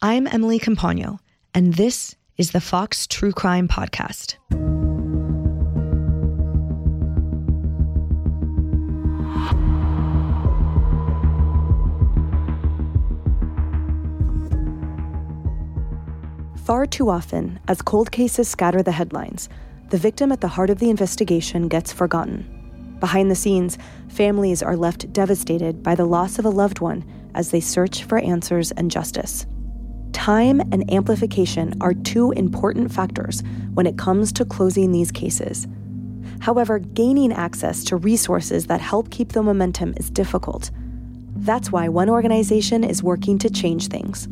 I'm Emily Compagno, and this is the Fox True Crime Podcast. Far too often, as cold cases scatter the headlines, the victim at the heart of the investigation gets forgotten. Behind the scenes, families are left devastated by the loss of a loved one as they search for answers and justice. Time and amplification are two important factors when it comes to closing these cases. However, gaining access to resources that help keep the momentum is difficult. That's why one organization is working to change things.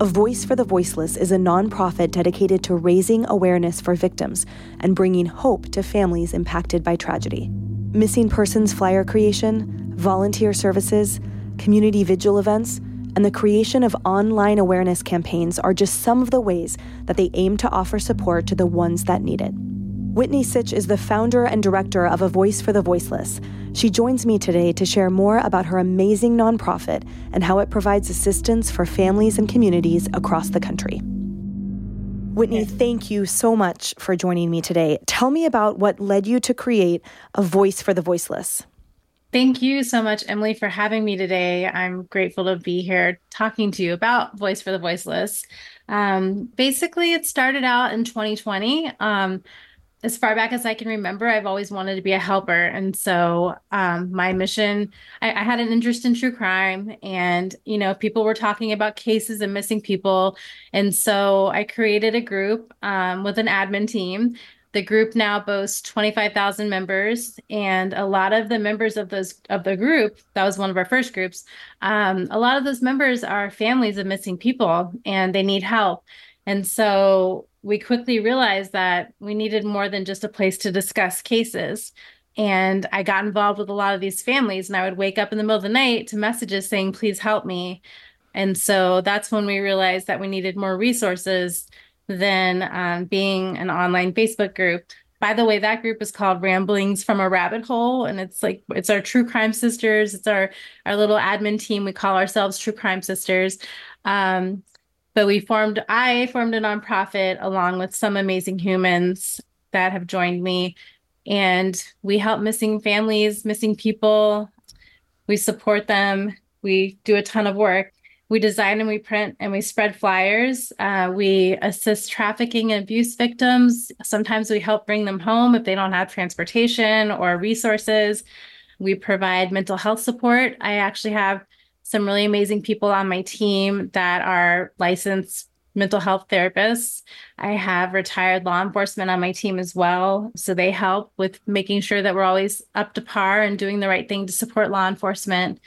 A Voice for the Voiceless is a nonprofit dedicated to raising awareness for victims and bringing hope to families impacted by tragedy. Missing persons flyer creation, volunteer services, community vigil events, and the creation of online awareness campaigns are just some of the ways that they aim to offer support to the ones that need it. Whitney Sich is the founder and director of A Voice for the Voiceless. She joins me today to share more about her amazing nonprofit and how it provides assistance for families and communities across the country. Whitney, thank you so much for joining me today. Tell me about what led you to create A Voice for the Voiceless. Thank you so much, Emily, for having me today. I'm grateful to be here talking to you about Voice for the Voiceless. Um, basically, it started out in 2020. Um, as far back as I can remember, I've always wanted to be a helper. And so um, my mission, I, I, had an interest in true crime and, you know, people were talking about cases and missing people. And so I created a group um, with an admin team. The group now boasts 25,000 members and a lot of the members of those of the group, that was one of our first groups. Um, a lot of those members are families of missing people and they need help. And so we quickly realized that we needed more than just a place to discuss cases. And I got involved with a lot of these families, and I would wake up in the middle of the night to messages saying, please help me. And so that's when we realized that we needed more resources than um, being an online Facebook group. By the way, that group is called Ramblings from a Rabbit Hole, and it's like it's our true crime sisters. It's our our little admin team. We call ourselves True Crime Sisters. Um, but we formed, I formed a nonprofit along with some amazing humans that have joined me. And we help missing families, missing people. We support them. We do a ton of work. We design and we print and we spread flyers. Uh, we assist trafficking and abuse victims. Sometimes we help bring them home if they don't have transportation or resources. We provide mental health support. I actually have some really amazing people on my team that are licensed mental health therapists. I have retired law enforcement on my team as well. So they help with making sure that we're always up to par and doing the right thing to support law enforcement.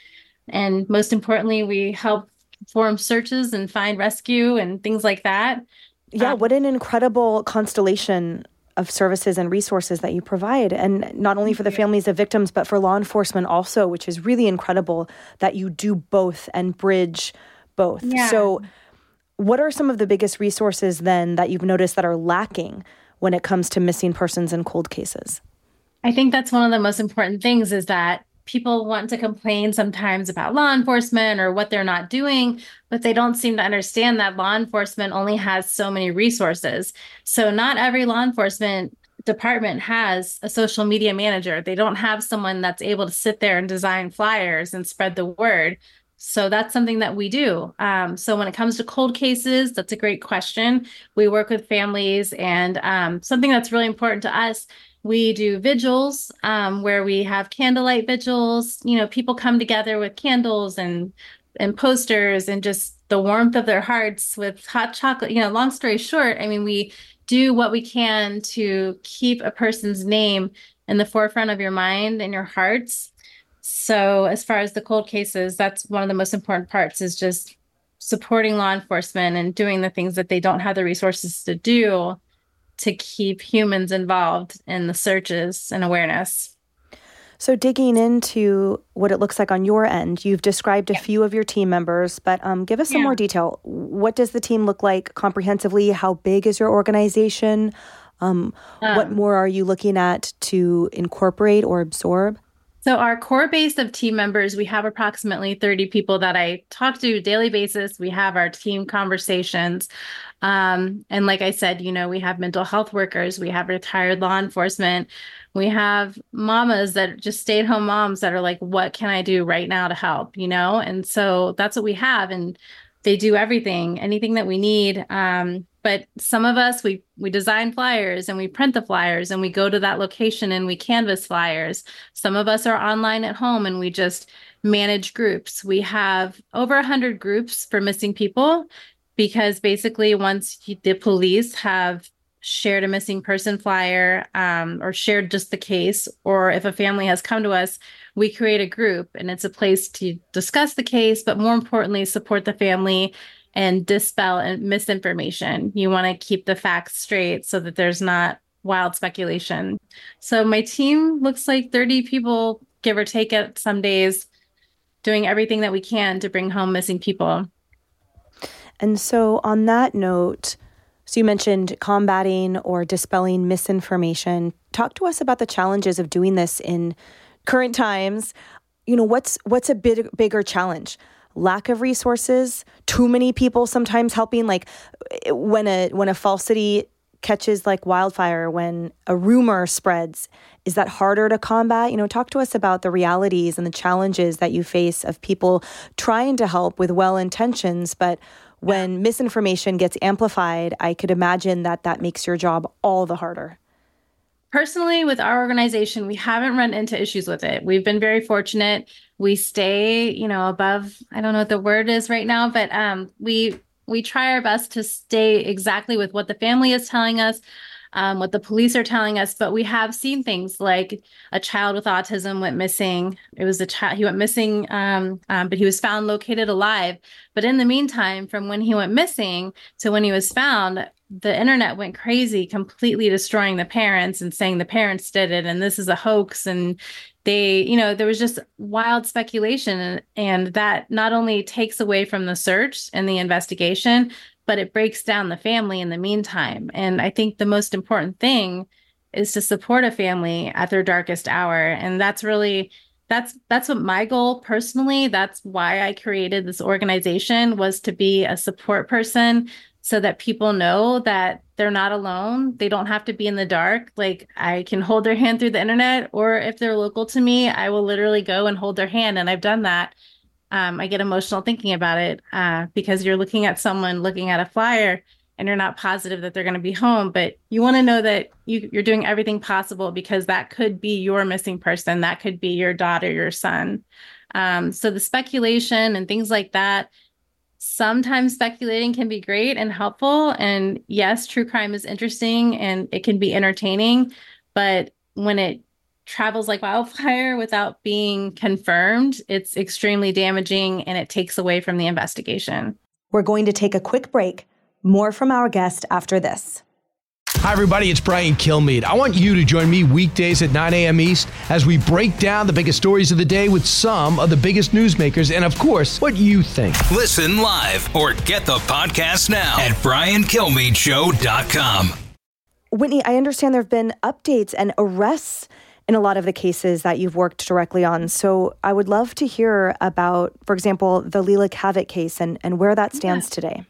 And most importantly, we help perform searches and find rescue and things like that. Yeah, um, what an incredible constellation of services and resources that you provide and not only for the families of victims but for law enforcement also which is really incredible that you do both and bridge both yeah. so what are some of the biggest resources then that you've noticed that are lacking when it comes to missing persons and cold cases i think that's one of the most important things is that people want to complain sometimes about law enforcement or what they're not doing, but they don't seem to understand that law enforcement only has so many resources. So, not every law enforcement department has a social media manager. They don't have someone that's able to sit there and design flyers and spread the word. So that's something that we do. Um, so when it comes to cold cases, that's a great question. We work with families, and um, something that's really important to us we do vigils um, where we have candlelight vigils. You know, people come together with candles and and posters and just the warmth of their hearts with hot chocolate. You know, long story short, I mean, we do what we can to keep a person's name in the forefront of your mind and your hearts. So, as far as the cold cases, that's one of the most important parts is just supporting law enforcement and doing the things that they don't have the resources to do to keep humans involved in the searches and awareness. So, digging into what it looks like on your end, you've described a few of your team members, but um, give us some yeah. more detail. What does the team look like comprehensively? How big is your organization? Um, um, what more are you looking at to incorporate or absorb? So, our core base of team members, we have approximately 30 people that I talk to daily basis. We have our team conversations. Um, and like I said, you know, we have mental health workers, we have retired law enforcement, we have mamas that just stay at home moms that are like, what can I do right now to help? You know, and so that's what we have. And they do everything, anything that we need. Um, but some of us we we design flyers and we print the flyers and we go to that location and we canvas flyers. Some of us are online at home and we just manage groups. We have over 100 groups for missing people because basically once the police have shared a missing person flyer um, or shared just the case or if a family has come to us we create a group and it's a place to discuss the case but more importantly support the family and dispel misinformation. You want to keep the facts straight so that there's not wild speculation. So my team looks like 30 people, give or take it some days, doing everything that we can to bring home missing people. And so on that note, so you mentioned combating or dispelling misinformation. Talk to us about the challenges of doing this in current times. You know, what's what's a big, bigger challenge? Lack of resources, too many people sometimes helping like when a when a falsity catches like wildfire when a rumor spreads is that harder to combat? You know talk to us about the realities and the challenges that you face of people trying to help with well intentions but when misinformation gets amplified i could imagine that that makes your job all the harder. Personally with our organization we haven't run into issues with it. We've been very fortunate we stay you know above i don't know what the word is right now but um we we try our best to stay exactly with what the family is telling us um, what the police are telling us but we have seen things like a child with autism went missing it was a child he went missing um, um, but he was found located alive but in the meantime from when he went missing to when he was found the internet went crazy, completely destroying the parents and saying the parents did it and this is a hoax. And they, you know, there was just wild speculation. And, and that not only takes away from the search and the investigation, but it breaks down the family in the meantime. And I think the most important thing is to support a family at their darkest hour. And that's really that's that's what my goal personally that's why i created this organization was to be a support person so that people know that they're not alone. They don't have to be in the dark. Like I can hold their hand through the internet, or if they're local to me, I will literally go and hold their hand. And I've done that. Um, I get emotional thinking about it uh, because you're looking at someone looking at a flyer and you're not positive that they're going to be home, but you want to know that you, you're doing everything possible because that could be your missing person. That could be your daughter, your son. Um, so the speculation and things like that sometimes speculating can be great and helpful. And yes, true crime is interesting and it can be entertaining. But when it travels like wildfire without being confirmed, it's extremely damaging and it takes away from the investigation. We're going to take a quick break. More from our guest after this. Hi, everybody, it's Brian Kilmeade. I want you to join me weekdays at 9 a.m. East as we break down the biggest stories of the day with some of the biggest newsmakers and, of course, what you think. Listen live or get the podcast now at briankilmeadshow.com. Whitney, I understand there have been updates and arrests in a lot of the cases that you've worked directly on. So I would love to hear about, for example, the Leila Cavett case and, and where that stands yeah. today.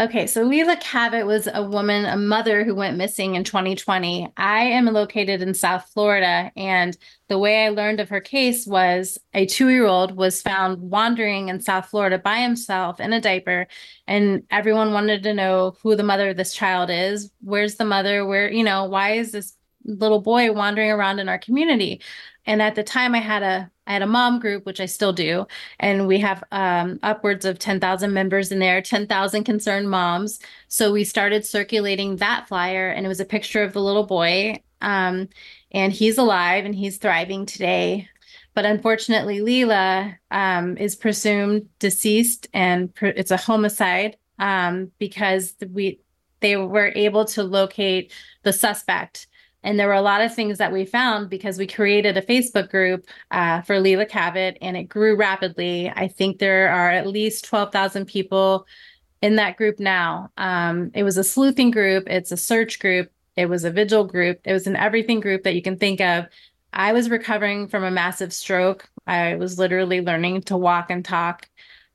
Okay, so Leila Cavett was a woman, a mother who went missing in 2020. I am located in South Florida, and the way I learned of her case was a two year old was found wandering in South Florida by himself in a diaper, and everyone wanted to know who the mother of this child is. Where's the mother? Where, you know, why is this little boy wandering around in our community? And at the time, I had a I had a mom group, which I still do, and we have um, upwards of 10,000 members in there, 10,000 concerned moms. So we started circulating that flyer, and it was a picture of the little boy. Um, and he's alive and he's thriving today. But unfortunately, Leila um, is presumed deceased, and it's a homicide um, because we they were able to locate the suspect. And there were a lot of things that we found because we created a Facebook group uh, for Leila Cavett, and it grew rapidly. I think there are at least twelve thousand people in that group now. Um, it was a sleuthing group, it's a search group, it was a vigil group, it was an everything group that you can think of. I was recovering from a massive stroke. I was literally learning to walk and talk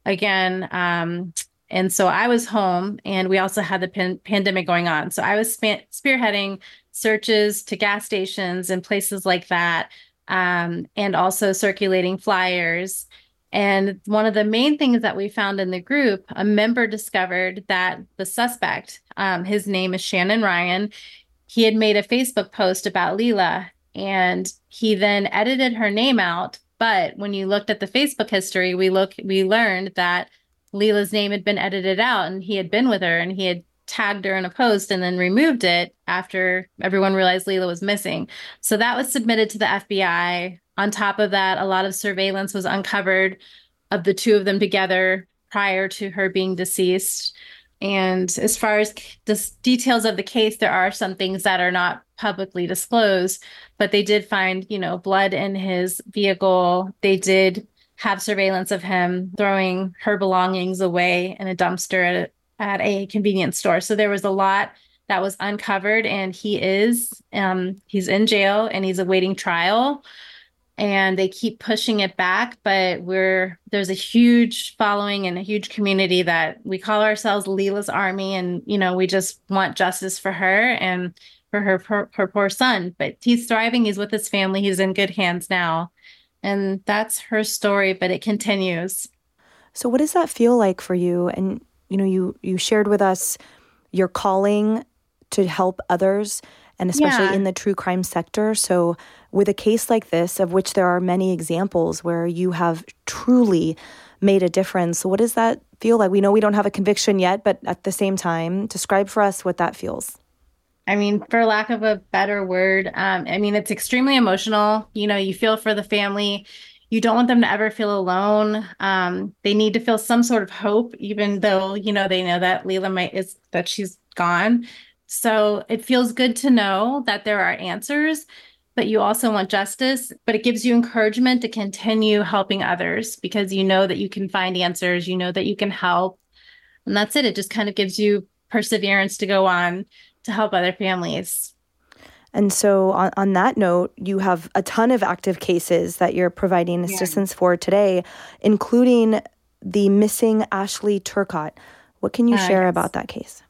again. Um, and so I was home, and we also had the pan- pandemic going on. So I was spe- spearheading searches to gas stations and places like that, um, and also circulating flyers. And one of the main things that we found in the group, a member discovered that the suspect, um, his name is Shannon Ryan, he had made a Facebook post about Leila and he then edited her name out. But when you looked at the Facebook history, we look we learned that Leila's name had been edited out and he had been with her and he had tagged her in a post and then removed it after everyone realized Leila was missing. So that was submitted to the FBI. On top of that, a lot of surveillance was uncovered of the two of them together prior to her being deceased. And as far as the details of the case, there are some things that are not publicly disclosed, but they did find, you know, blood in his vehicle. They did have surveillance of him throwing her belongings away in a dumpster at at a convenience store. So there was a lot that was uncovered, and he is um, he's in jail and he's awaiting trial and they keep pushing it back but we're there's a huge following and a huge community that we call ourselves Leila's army and you know we just want justice for her and for her her, her poor son. But he's thriving he's with his family he's in good hands now and that's her story but it continues. So what does that feel like for you? And you know you you shared with us your calling to help others and especially yeah. in the true crime sector. So, with a case like this, of which there are many examples where you have truly made a difference, so what does that feel like? We know we don't have a conviction yet, but at the same time, describe for us what that feels. I mean, for lack of a better word, um, I mean, it's extremely emotional. You know, you feel for the family. You don't want them to ever feel alone. Um, they need to feel some sort of hope, even though you know they know that Leila might is that she's gone. So it feels good to know that there are answers, but you also want justice. But it gives you encouragement to continue helping others because you know that you can find answers, you know that you can help. And that's it. It just kind of gives you perseverance to go on to help other families. And so, on, on that note, you have a ton of active cases that you're providing assistance yeah. for today, including the missing Ashley Turcotte. What can you uh, share yes. about that case?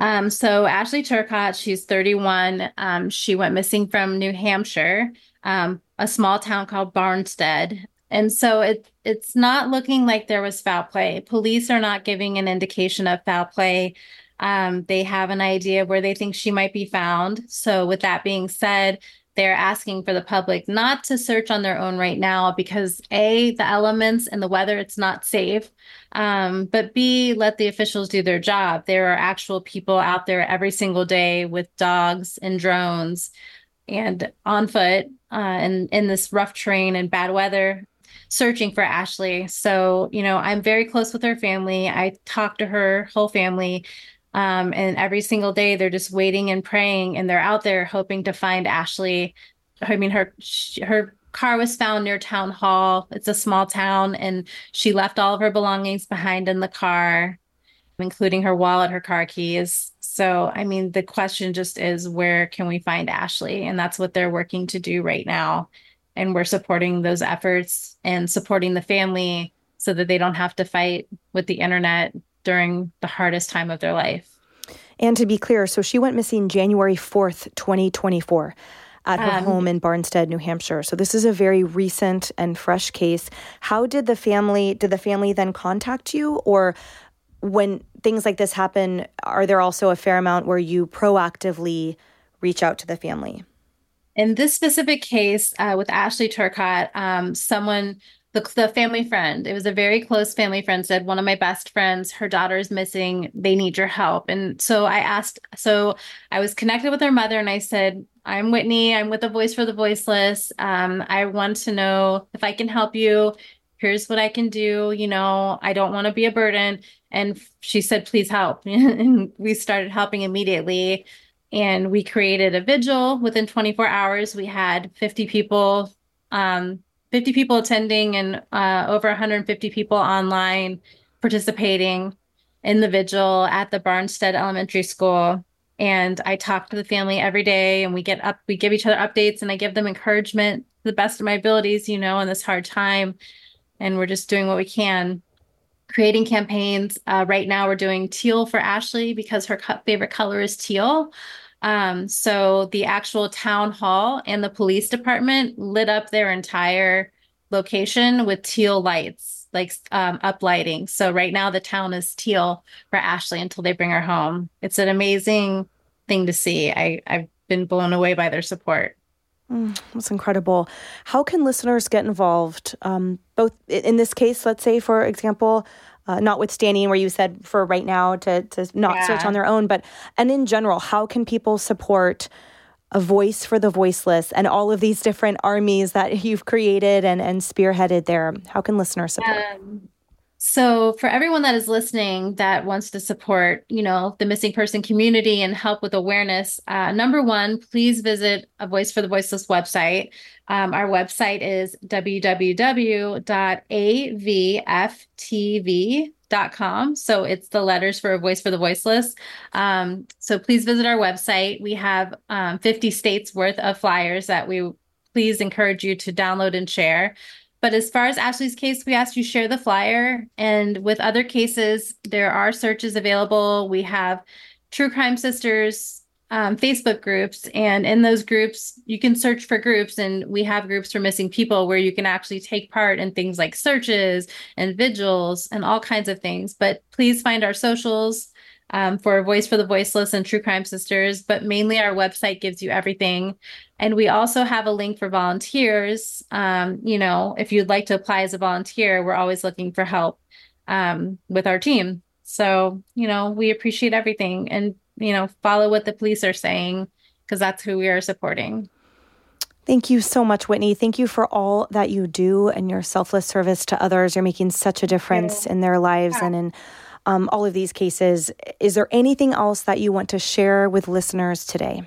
Um, so Ashley Turcotte, she's 31. Um, she went missing from New Hampshire, um, a small town called Barnstead. And so it it's not looking like there was foul play. Police are not giving an indication of foul play. Um, they have an idea where they think she might be found. So with that being said, they're asking for the public not to search on their own right now because a the elements and the weather it's not safe. Um, but b let the officials do their job. There are actual people out there every single day with dogs and drones and on foot uh, and in this rough terrain and bad weather searching for ashley. So you know i'm very close with her family. I talk to her whole family um, and every single day they're just waiting and praying and they're out there hoping to find Ashley. I mean, her her car was found near town hall. It's a small town, and she left all of her belongings behind in the car, including her wallet, her car keys. So, I mean, the question just is where can we find Ashley? And that's what they're working to do right now. And we're supporting those efforts and supporting the family so that they don't have to fight with the internet during the hardest time of their life. And to be clear, so she went missing January 4th, 2024 at her um, home in Barnstead, New Hampshire. So this is a very recent and fresh case. How did the family did the family then contact you or when things like this happen, are there also a fair amount where you proactively reach out to the family? In this specific case uh, with Ashley Turcotte, um, someone the, the family friend. It was a very close family friend said, one of my best friends, her daughter is missing. They need your help. And so I asked, so I was connected with her mother and I said, I'm Whitney. I'm with the Voice for the Voiceless. Um, I want to know if I can help you. Here's what I can do. You know, I don't want to be a burden. And she said, please help. and we started helping immediately. And we created a vigil within 24 hours. We had 50 people um, 50 people attending and uh, over 150 people online participating in the vigil at the Barnstead Elementary School. And I talk to the family every day and we get up, we give each other updates and I give them encouragement to the best of my abilities, you know, in this hard time. And we're just doing what we can, creating campaigns. Uh, right now, we're doing teal for Ashley because her favorite color is teal. Um, so the actual town hall and the police department lit up their entire location with teal lights, like um, up lighting. So right now the town is teal for Ashley until they bring her home. It's an amazing thing to see. I, I've been blown away by their support. Mm, that's incredible. How can listeners get involved? Um, both in this case, let's say, for example, uh, notwithstanding where you said for right now to, to not yeah. search on their own, but and in general, how can people support a voice for the voiceless and all of these different armies that you've created and, and spearheaded there? How can listeners support? Um, so for everyone that is listening that wants to support, you know, the missing person community and help with awareness, uh, number one, please visit a Voice for the Voiceless website. Um, our website is www.avftv.com. So it's the letters for a voice for the voiceless. Um, so please visit our website. We have um, 50 states worth of flyers that we please encourage you to download and share. But as far as Ashley's case, we asked you share the flyer. And with other cases, there are searches available. We have True Crime Sisters um, Facebook groups. And in those groups, you can search for groups. And we have groups for missing people where you can actually take part in things like searches and vigils and all kinds of things. But please find our socials um, for Voice for the Voiceless and True Crime Sisters. But mainly our website gives you everything. And we also have a link for volunteers. Um, you know, if you'd like to apply as a volunteer, we're always looking for help um, with our team. So, you know, we appreciate everything. And you know, follow what the police are saying because that's who we are supporting. Thank you so much, Whitney. Thank you for all that you do and your selfless service to others. You're making such a difference in their lives yeah. and in um, all of these cases. Is there anything else that you want to share with listeners today?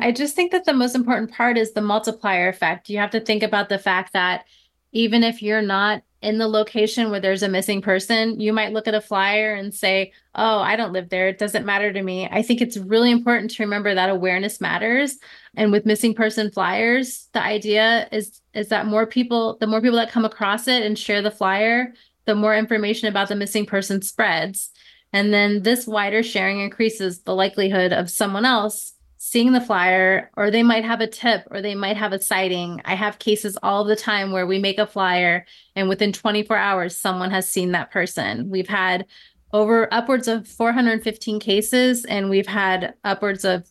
I just think that the most important part is the multiplier effect. You have to think about the fact that even if you're not in the location where there's a missing person, you might look at a flyer and say, Oh, I don't live there. It doesn't matter to me. I think it's really important to remember that awareness matters. And with missing person flyers, the idea is is that more people, the more people that come across it and share the flyer, the more information about the missing person spreads. And then this wider sharing increases the likelihood of someone else seeing the flyer or they might have a tip or they might have a sighting. I have cases all the time where we make a flyer and within 24 hours someone has seen that person. We've had over upwards of 415 cases and we've had upwards of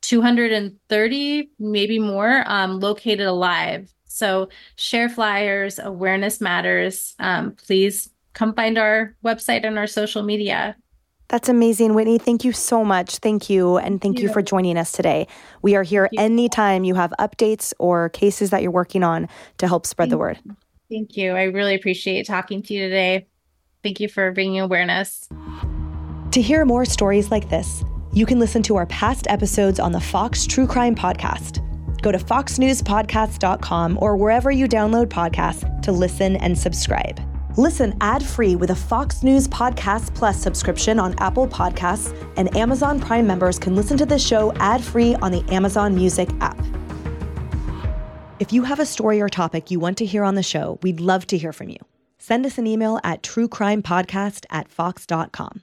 230 maybe more um, located alive. So share flyers, awareness matters. Um, please come find our website and our social media. That's amazing, Whitney. Thank you so much. Thank you. And thank, thank you. you. for joining us today. We are here you. anytime you have updates or cases that you're working on to help spread thank the word. Thank you. I really appreciate talking to you today. Thank you for bringing awareness. To hear more stories like this, you can listen to our past episodes on the Fox True Crime Podcast. Go to foxnewspodcast.com or wherever you download podcasts to listen and subscribe. Listen ad free with a Fox News Podcast Plus subscription on Apple Podcasts, and Amazon Prime members can listen to the show ad free on the Amazon Music app. If you have a story or topic you want to hear on the show, we'd love to hear from you. Send us an email at truecrimepodcast at fox.com.